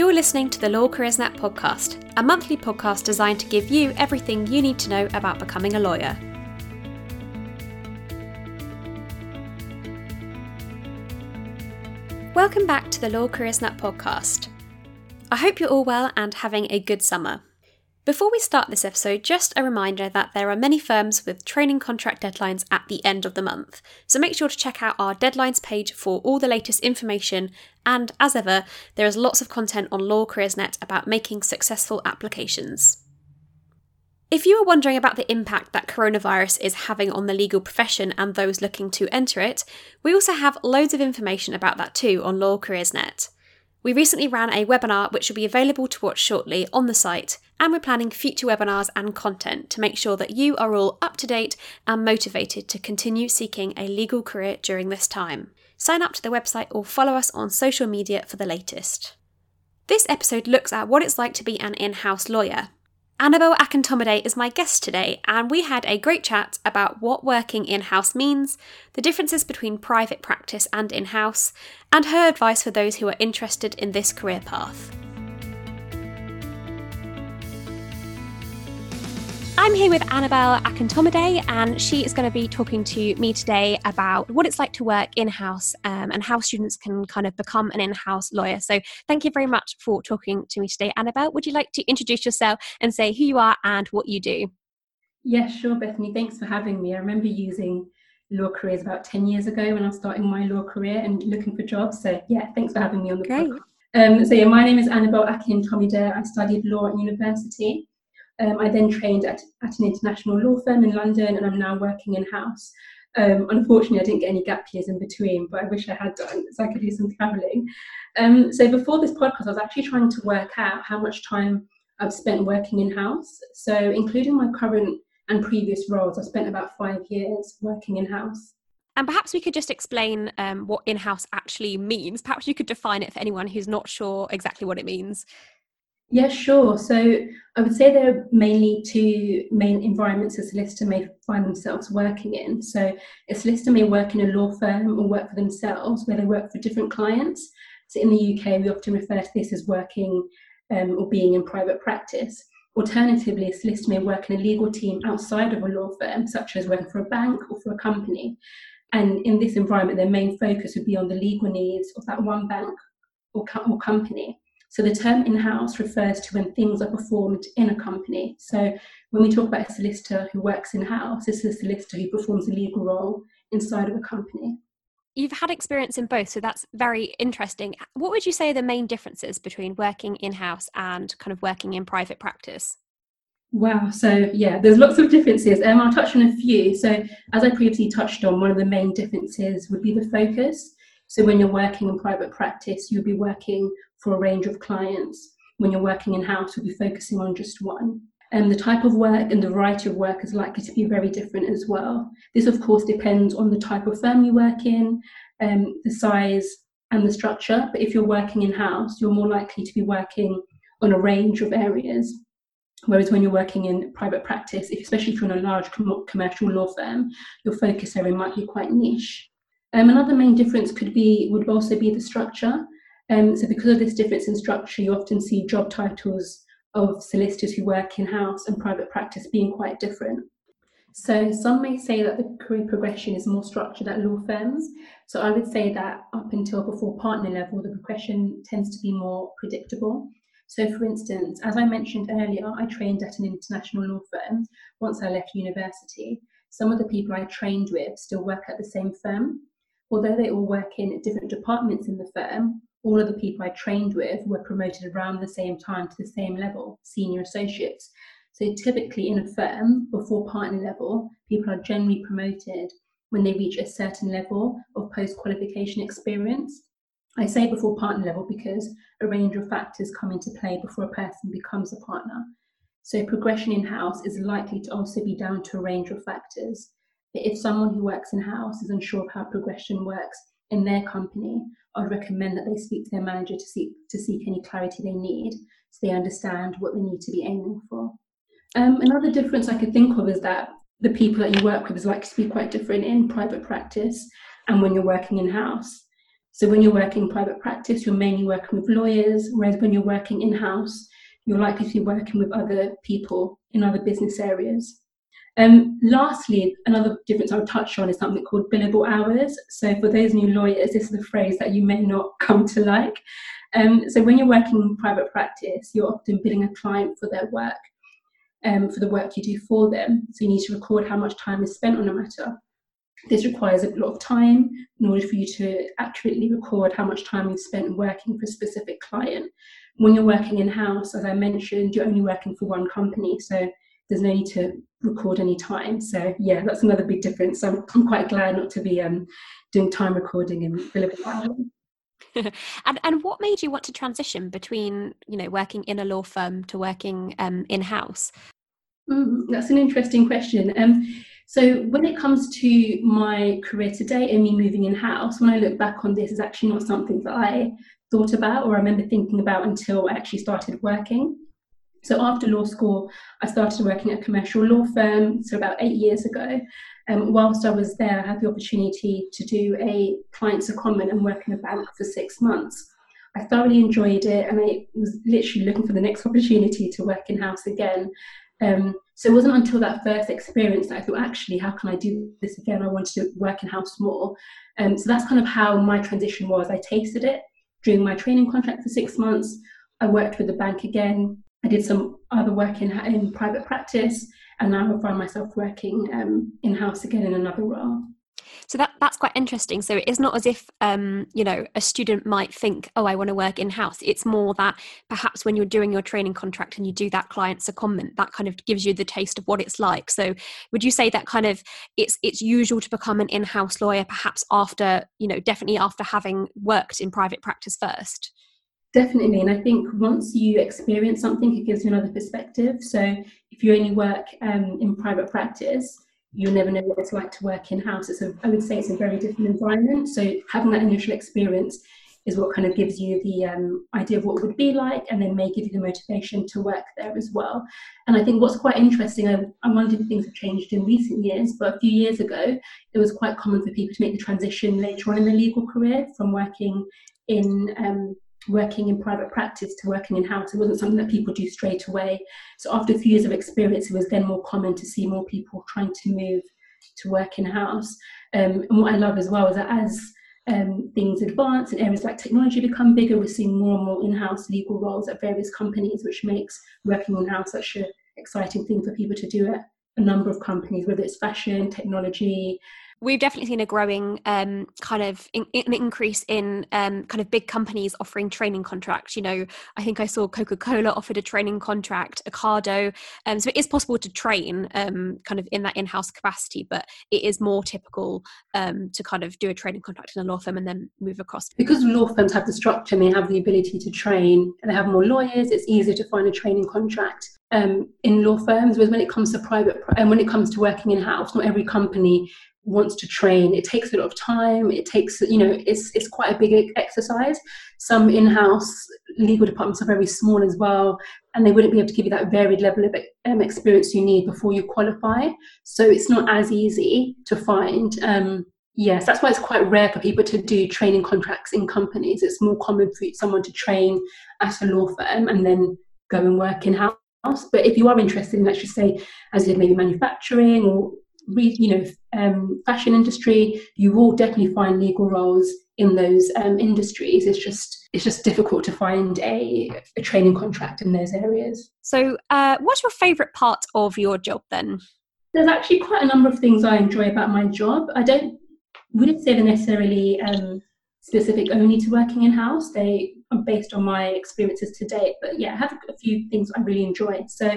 You're listening to the Law Careers Net podcast, a monthly podcast designed to give you everything you need to know about becoming a lawyer. Welcome back to the Law Careers Net podcast. I hope you're all well and having a good summer. Before we start this episode, just a reminder that there are many firms with training contract deadlines at the end of the month, so make sure to check out our deadlines page for all the latest information. And as ever, there is lots of content on Law Careers Net about making successful applications. If you are wondering about the impact that coronavirus is having on the legal profession and those looking to enter it, we also have loads of information about that too on Law Careers Net. We recently ran a webinar which will be available to watch shortly on the site, and we're planning future webinars and content to make sure that you are all up to date and motivated to continue seeking a legal career during this time. Sign up to the website or follow us on social media for the latest. This episode looks at what it's like to be an in house lawyer, Annabel Akintomide is my guest today, and we had a great chat about what working in house means, the differences between private practice and in house, and her advice for those who are interested in this career path. I'm here with Annabel Akintomide, and she is going to be talking to me today about what it's like to work in house um, and how students can kind of become an in house lawyer. So, thank you very much for talking to me today, Annabel. Would you like to introduce yourself and say who you are and what you do? Yeah, sure, Bethany. Thanks for having me. I remember using law careers about 10 years ago when I was starting my law career and looking for jobs. So, yeah, thanks for having me on the Great. podcast. Um, so, yeah, my name is Annabel Akintomide. I studied law at university. Um, I then trained at, at an international law firm in London and I'm now working in house. Um, unfortunately, I didn't get any gap years in between, but I wish I had done so I could do some travelling. Um, so before this podcast, I was actually trying to work out how much time I've spent working in house. So, including my current and previous roles, I've spent about five years working in house. And perhaps we could just explain um, what in house actually means. Perhaps you could define it for anyone who's not sure exactly what it means. Yeah, sure. So I would say there are mainly two main environments a solicitor may find themselves working in. So a solicitor may work in a law firm or work for themselves where they work for different clients. So in the UK, we often refer to this as working um, or being in private practice. Alternatively, a solicitor may work in a legal team outside of a law firm, such as working for a bank or for a company. And in this environment, their main focus would be on the legal needs of that one bank or, co- or company. So the term in-house refers to when things are performed in a company. So when we talk about a solicitor who works in-house, this is a solicitor who performs a legal role inside of a company. You've had experience in both, so that's very interesting. What would you say are the main differences between working in-house and kind of working in private practice? Wow. So yeah, there's lots of differences. Um, I'll touch on a few. So as I previously touched on, one of the main differences would be the focus. So when you're working in private practice, you'll be working for a range of clients. When you're working in house, you'll be focusing on just one. And the type of work and the variety of work is likely to be very different as well. This, of course, depends on the type of firm you work in, um, the size, and the structure. But if you're working in house, you're more likely to be working on a range of areas. Whereas when you're working in private practice, especially if you're in a large commercial law firm, your focus area might be quite niche. Um, another main difference could be would also be the structure. Um, so because of this difference in structure, you often see job titles of solicitors who work in house and private practice being quite different. So some may say that the career progression is more structured at law firms. So I would say that up until before partner level, the progression tends to be more predictable. So for instance, as I mentioned earlier, I trained at an international law firm once I left university. Some of the people I trained with still work at the same firm although they all work in different departments in the firm, all of the people I trained with were promoted around the same time to the same level, senior associates. So typically in a firm, before partner level, people are generally promoted when they reach a certain level of post qualification experience. I say before partner level because a range of factors come into play before a person becomes a partner. So progression in house is likely to also be down to a range of factors. But if someone who works in house is unsure of how progression works in their company, I'd recommend that they speak to their manager to seek to seek any clarity they need so they understand what they need to be aiming for. Um, another difference I could think of is that the people that you work with is likely to be quite different in private practice and when you're working in house. So when you're working in private practice, you're mainly working with lawyers, whereas when you're working in house, you're likely to be working with other people in other business areas. Um, lastly, another difference I'll touch on is something called billable hours. So, for those new lawyers, this is a phrase that you may not come to like. Um, so, when you're working in private practice, you're often billing a client for their work, um, for the work you do for them. So, you need to record how much time is spent on a matter. This requires a lot of time in order for you to accurately record how much time you've spent working for a specific client. When you're working in house, as I mentioned, you're only working for one company. So, there's no need to record any time. So yeah, that's another big difference. I'm, I'm quite glad not to be um, doing time recording in billable and and what made you want to transition between you know working in a law firm to working um, in house? Mm, that's an interesting question. Um, so when it comes to my career today and me moving in house, when I look back on this, is actually not something that I thought about or I remember thinking about until I actually started working. So after law school, I started working at a commercial law firm, so about eight years ago. Um, whilst I was there, I had the opportunity to do a client secondment and work in a bank for six months. I thoroughly enjoyed it, and I was literally looking for the next opportunity to work in house again. Um, so it wasn't until that first experience that I thought, actually, how can I do this again? I wanted to work in house more. Um, so that's kind of how my transition was. I tasted it during my training contract for six months. I worked with the bank again, I did some other work in, in private practice, and now I find myself working um, in house again in another role. So that that's quite interesting. So it's not as if um, you know a student might think, oh, I want to work in house. It's more that perhaps when you're doing your training contract and you do that client secondment, that kind of gives you the taste of what it's like. So would you say that kind of it's it's usual to become an in-house lawyer perhaps after you know definitely after having worked in private practice first? Definitely, and I think once you experience something, it gives you another perspective. So if you only work um, in private practice, you'll never know what it's like to work in house. It's would say, it's a very different environment. So having that initial experience is what kind of gives you the um, idea of what it would be like, and then may give you the motivation to work there as well. And I think what's quite interesting, I, wonder if things have changed in recent years, but a few years ago, it was quite common for people to make the transition later on in their legal career from working in um, working in private practice to working in house. It wasn't something that people do straight away. So after a few years of experience, it was then more common to see more people trying to move to work in house. Um, and what I love as well is that as um, things advance and areas like technology become bigger, we're seeing more and more in-house legal roles at various companies, which makes working in-house such an exciting thing for people to do at a number of companies, whether it's fashion, technology, we've definitely seen a growing um, kind of in, increase in um, kind of big companies offering training contracts. You know, I think I saw Coca Cola offered a training contract, Ocado. Um, so it is possible to train um, kind of in that in house capacity, but it is more typical um, to kind of do a training contract in a law firm and then move across. Because law firms have the structure and they have the ability to train and they have more lawyers, it's easier to find a training contract. Um, in law firms, whereas when it comes to private and when it comes to working in house, not every company wants to train it takes a lot of time it takes you know it's it's quite a big exercise. Some in-house legal departments are very small as well and they wouldn't be able to give you that varied level of um, experience you need before you qualify. So it's not as easy to find um, yes that's why it's quite rare for people to do training contracts in companies. It's more common for someone to train at a law firm and then go and work in house but if you are interested in let's just say as did maybe manufacturing or you know, um, fashion industry, you will definitely find legal roles in those um, industries. It's just it's just difficult to find a, a training contract in those areas. So, uh, what's your favourite part of your job then? There's actually quite a number of things I enjoy about my job. I don't wouldn't say they're necessarily um, specific only to working in house. They are based on my experiences to date. But yeah, I have a few things I really enjoy. So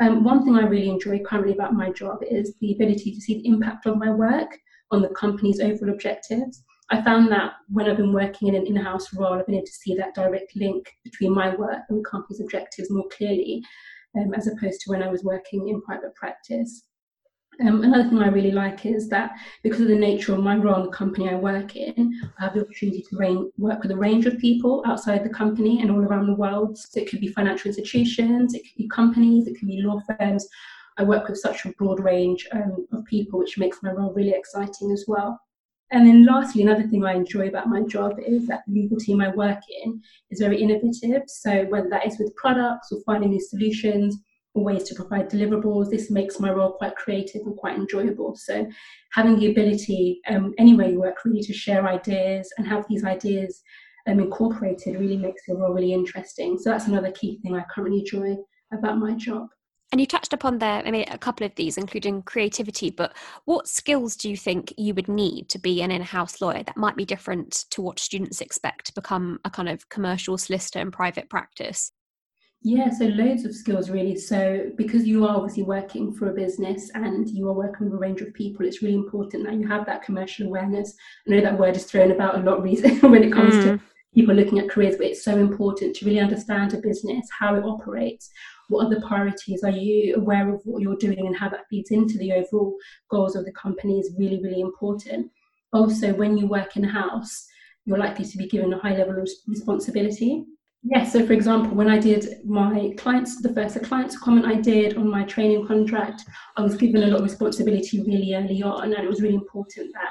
um, one thing I really enjoy currently about my job is the ability to see the impact of my work on the company's overall objectives. I found that when I've been working in an in house role, I've been able to see that direct link between my work and the company's objectives more clearly, um, as opposed to when I was working in private practice. Um, another thing I really like is that because of the nature of my role in the company I work in, I have the opportunity to rain, work with a range of people outside the company and all around the world. So it could be financial institutions, it could be companies, it could be law firms. I work with such a broad range um, of people, which makes my role really exciting as well. And then lastly, another thing I enjoy about my job is that the legal team I work in is very innovative. So whether that is with products or finding new solutions ways to provide deliverables, this makes my role quite creative and quite enjoyable. So having the ability um, anywhere you work really to share ideas and have these ideas um, incorporated really makes your role really interesting. So that's another key thing I currently enjoy about my job. And you touched upon there, I mean, a couple of these, including creativity, but what skills do you think you would need to be an in house lawyer that might be different to what students expect to become a kind of commercial solicitor in private practice? Yeah, so loads of skills really. So, because you are obviously working for a business and you are working with a range of people, it's really important that you have that commercial awareness. I know that word is thrown about a lot recently when it comes mm. to people looking at careers, but it's so important to really understand a business, how it operates, what other priorities are you aware of what you're doing and how that feeds into the overall goals of the company is really, really important. Also, when you work in house, you're likely to be given a high level of responsibility. Yes, so for example, when I did my clients, the first client secondment I did on my training contract, I was given a lot of responsibility really early on, and it was really important that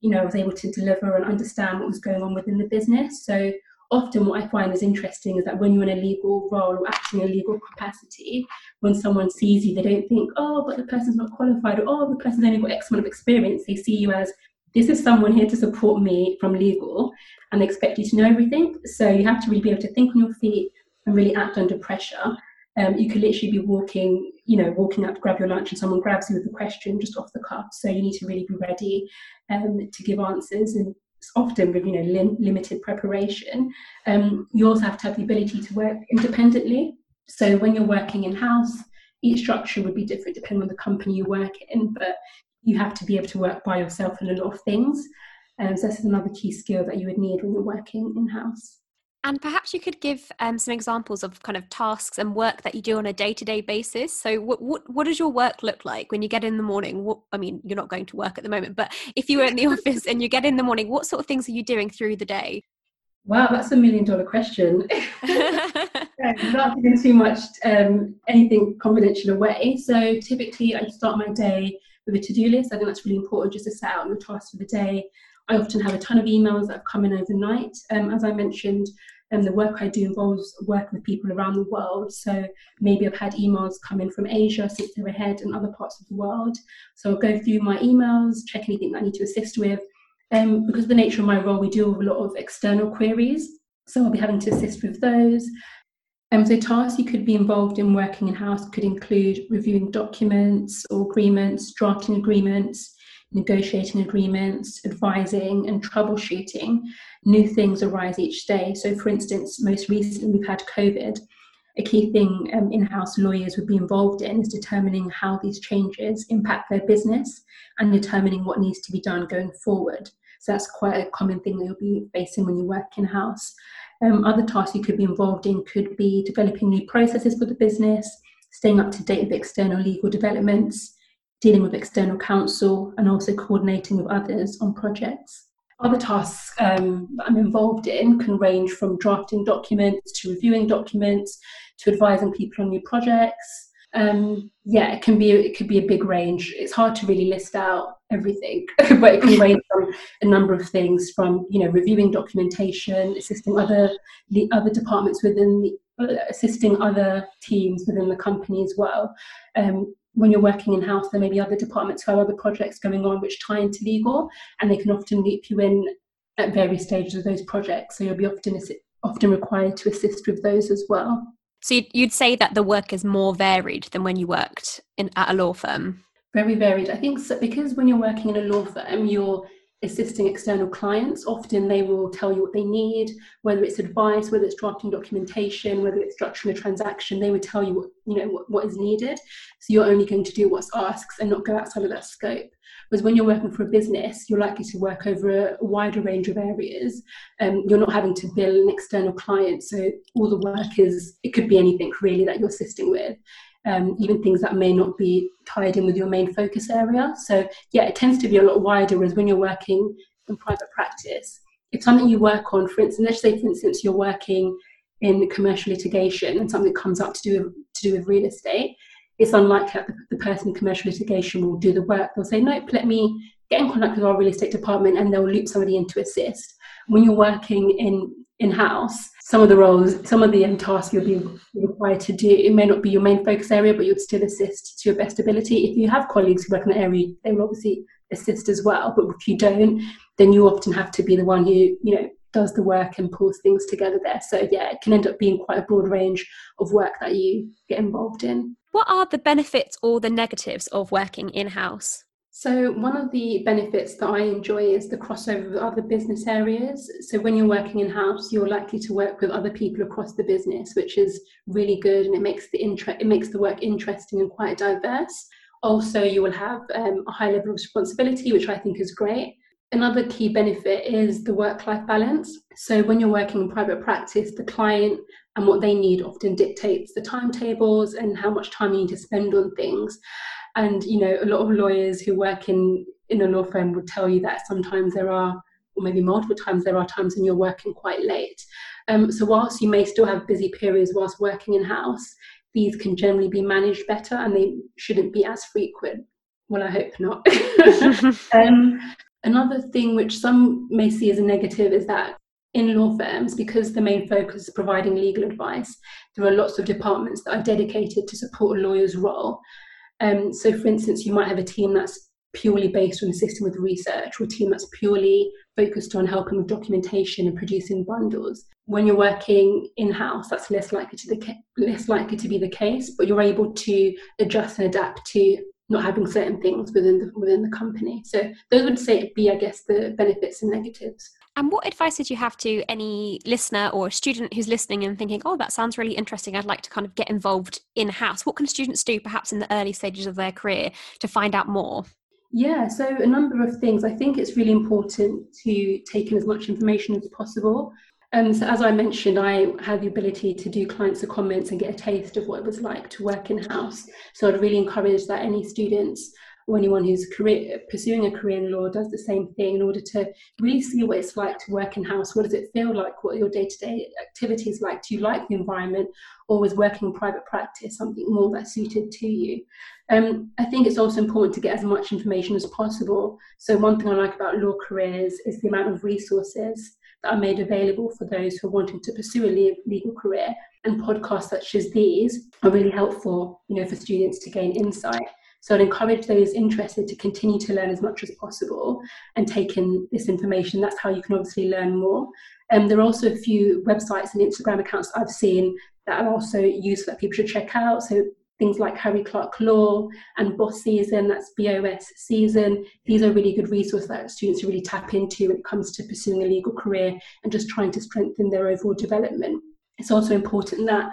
you know I was able to deliver and understand what was going on within the business. So often what I find is interesting is that when you're in a legal role or acting in a legal capacity, when someone sees you, they don't think, oh, but the person's not qualified, or oh, the person's only got X amount of experience. They see you as this is someone here to support me from legal, and they expect you to know everything. So you have to really be able to think on your feet and really act under pressure. Um, you could literally be walking, you know, walking up to grab your lunch and someone grabs you with a question just off the cuff. So you need to really be ready um, to give answers and it's often with you know lim- limited preparation um, you also have to have the ability to work independently so when you're working in house each structure would be different depending on the company you work in but you have to be able to work by yourself in a lot of things um, so this is another key skill that you would need when you're working in house and perhaps you could give um, some examples of kind of tasks and work that you do on a day-to-day basis. So, what, what what does your work look like when you get in the morning? What I mean, you're not going to work at the moment, but if you were in the office and you get in the morning, what sort of things are you doing through the day? Wow, that's a million dollar question. Without giving too much um, anything confidential away. So typically, I start my day with a to-do list. I think that's really important just to set out your tasks for the day. I often have a ton of emails that have come in overnight. Um, as I mentioned, um, the work I do involves working with people around the world. So maybe I've had emails come in from Asia since they're ahead and other parts of the world. So I'll go through my emails, check anything that I need to assist with. Um, because of the nature of my role, we deal with a lot of external queries. So I'll be having to assist with those. Um, so tasks you could be involved in working in house could include reviewing documents or agreements, drafting agreements, negotiating agreements, advising, and troubleshooting, new things arise each day. So, for instance, most recently we've had COVID. A key thing um, in house lawyers would be involved in is determining how these changes impact their business and determining what needs to be done going forward. So, that's quite a common thing that you'll be facing when you work in house. Um, other tasks you could be involved in could be developing new processes for the business, staying up to date with external legal developments, dealing with external counsel, and also coordinating with others on projects. Other tasks um, that I'm involved in can range from drafting documents to reviewing documents to advising people on new projects. Um, yeah, it can be it could be a big range. It's hard to really list out everything, but it can range from a number of things, from you know reviewing documentation, assisting other the other departments within the uh, assisting other teams within the company as well. Um, when you're working in house, there may be other departments who have other projects going on which tie into legal, and they can often loop you in at various stages of those projects. So you'll be often often required to assist with those as well. So you'd say that the work is more varied than when you worked in at a law firm. Very varied. I think so, because when you're working in a law firm, you're assisting external clients. Often they will tell you what they need, whether it's advice, whether it's drafting documentation, whether it's structuring a transaction, they would tell you what, you know, what, what is needed. So you're only going to do what's asked and not go outside of that scope. Whereas when you're working for a business, you're likely to work over a wider range of areas. Um, you're not having to bill an external client. So all the work is, it could be anything really that you're assisting with um, even things that may not be tied in with your main focus area. So, yeah, it tends to be a lot wider. Whereas when you're working in private practice, it's something you work on. For instance, let's say, for instance, you're working in commercial litigation and something comes up to do with, to do with real estate. It's unlikely that the person in commercial litigation will do the work. They'll say, "Nope, let me get in contact with our real estate department and they'll loop somebody in to assist. When you're working in in house, some of the roles, some of the um, tasks you'll be required to do, it may not be your main focus area, but you'd still assist to your best ability. If you have colleagues who work in the area, they will obviously assist as well. But if you don't, then you often have to be the one who, you know, does the work and pulls things together there. So yeah, it can end up being quite a broad range of work that you get involved in. What are the benefits or the negatives of working in house? So, one of the benefits that I enjoy is the crossover with other business areas. So, when you're working in house, you're likely to work with other people across the business, which is really good and it makes the interest it makes the work interesting and quite diverse. Also, you will have um, a high level of responsibility, which I think is great. Another key benefit is the work life balance. So, when you're working in private practice, the client and what they need often dictates the timetables and how much time you need to spend on things. And you know, a lot of lawyers who work in in a law firm would tell you that sometimes there are, or maybe multiple times, there are times when you're working quite late. Um, so whilst you may still have busy periods whilst working in house, these can generally be managed better and they shouldn't be as frequent. Well, I hope not. um, another thing which some may see as a negative is that in law firms, because the main focus is providing legal advice, there are lots of departments that are dedicated to support a lawyer's role. Um, so, for instance, you might have a team that's purely based on assisting with research, or a team that's purely focused on helping with documentation and producing bundles. When you're working in house, that's less likely to the less likely to be the case, but you're able to adjust and adapt to not having certain things within the within the company. So those would say be, I guess, the benefits and negatives. And what advice would you have to any listener or student who's listening and thinking, oh, that sounds really interesting. I'd like to kind of get involved in house. What can students do perhaps in the early stages of their career to find out more? Yeah, so a number of things. I think it's really important to take in as much information as possible. Um, so as I mentioned, I had the ability to do client secondments and get a taste of what it was like to work in house. So I'd really encourage that any students or anyone who's career, pursuing a career in law does the same thing in order to really see what it's like to work in house. What does it feel like? What are your day to day activities like? Do you like the environment? Or was working in private practice something more that's suited to you? Um, I think it's also important to get as much information as possible. So, one thing I like about law careers is the amount of resources that are made available for those who are wanting to pursue a legal career. And podcasts such as these are really helpful, you know, for students to gain insight. So I'd encourage those interested to continue to learn as much as possible and take in this information. That's how you can obviously learn more. Um, there are also a few websites and Instagram accounts I've seen that are also useful that people should check out. So things like Harry Clark Law and BosSeason, that's BOS Season. These are really good resources that students really tap into when it comes to pursuing a legal career and just trying to strengthen their overall development. It's also important that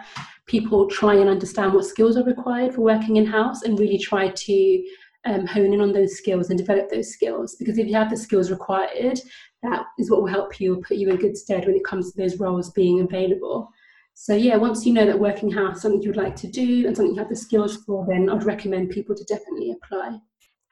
people try and understand what skills are required for working in house and really try to um, hone in on those skills and develop those skills. Because if you have the skills required, that is what will help you put you in good stead when it comes to those roles being available. So yeah, once you know that working house something you would like to do and something you have the skills for, then I'd recommend people to definitely apply.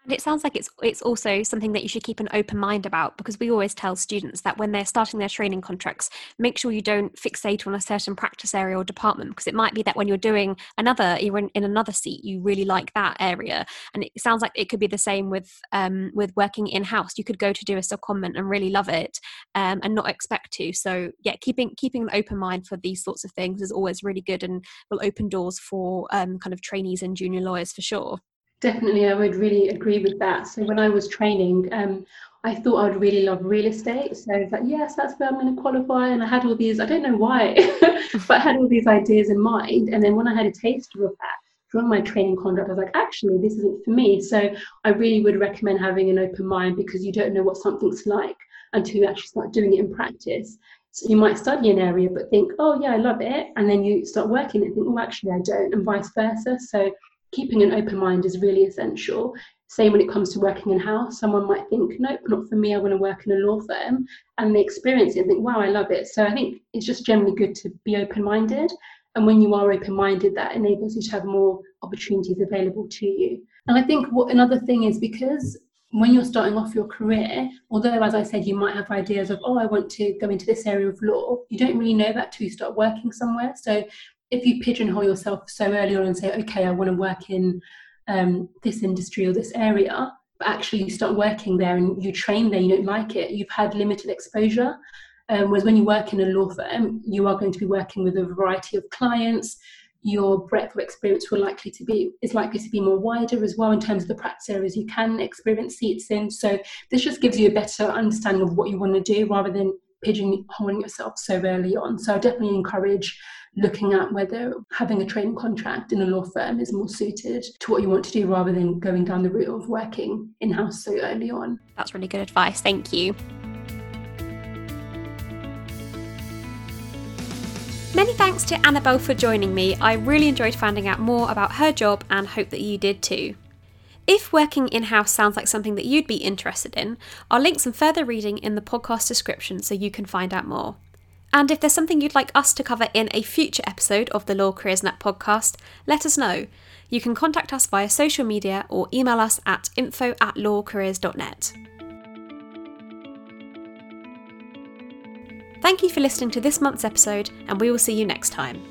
And it sounds like it's it's also something that you should keep an open mind about because we always tell students that when they're starting their training contracts, make sure you don't fixate on a certain practice area or department because it might be that when you're doing another, you're in, in another seat, you really like that area. And it sounds like it could be the same with um, with working in house. You could go to do a secondment and really love it um, and not expect to. So yeah, keeping keeping an open mind for these sorts of things is always really good and will open doors for um, kind of trainees and junior lawyers for sure. Definitely, I would really agree with that. So when I was training, um, I thought I would really love real estate. So I was like, yes, that's where I'm going to qualify. And I had all these, I don't know why, but I had all these ideas in mind. And then when I had a taste of that from my training contract, I was like, actually, this isn't for me. So I really would recommend having an open mind because you don't know what something's like until you actually start doing it in practice. So you might study an area but think, oh yeah, I love it, and then you start working and think, oh, actually, I don't, and vice versa. So keeping an open mind is really essential. Same when it comes to working in house. Someone might think, nope, not for me. I want to work in a law firm, and they experience it and think, wow, I love it. So I think it's just generally good to be open minded. And when you are open minded, that enables you to have more opportunities available to you. And I think what another thing is because when you're starting off your career, although as I said, you might have ideas of, oh, I want to go into this area of law, you don't really know that till you start working somewhere. So if you pigeonhole yourself so early on and say, okay, I want to work in um, this industry or this area, but actually you start working there and you train there, you don't like it, you've had limited exposure. Um, whereas when you work in a law firm, you are going to be working with a variety of clients. Your breadth of experience will likely to be is likely to be more wider as well in terms of the practice areas you can experience seats in. So this just gives you a better understanding of what you want to do rather than pigeonholing yourself so early on. So I definitely encourage looking at whether having a training contract in a law firm is more suited to what you want to do rather than going down the route of working in house so early on. That's really good advice. Thank you. Many thanks to Annabel for joining me. I really enjoyed finding out more about her job and hope that you did too. If working in house sounds like something that you'd be interested in, I'll link some further reading in the podcast description so you can find out more. And if there's something you'd like us to cover in a future episode of the Law Careers Net podcast, let us know. You can contact us via social media or email us at info at lawcareers.net. Thank you for listening to this month's episode, and we will see you next time.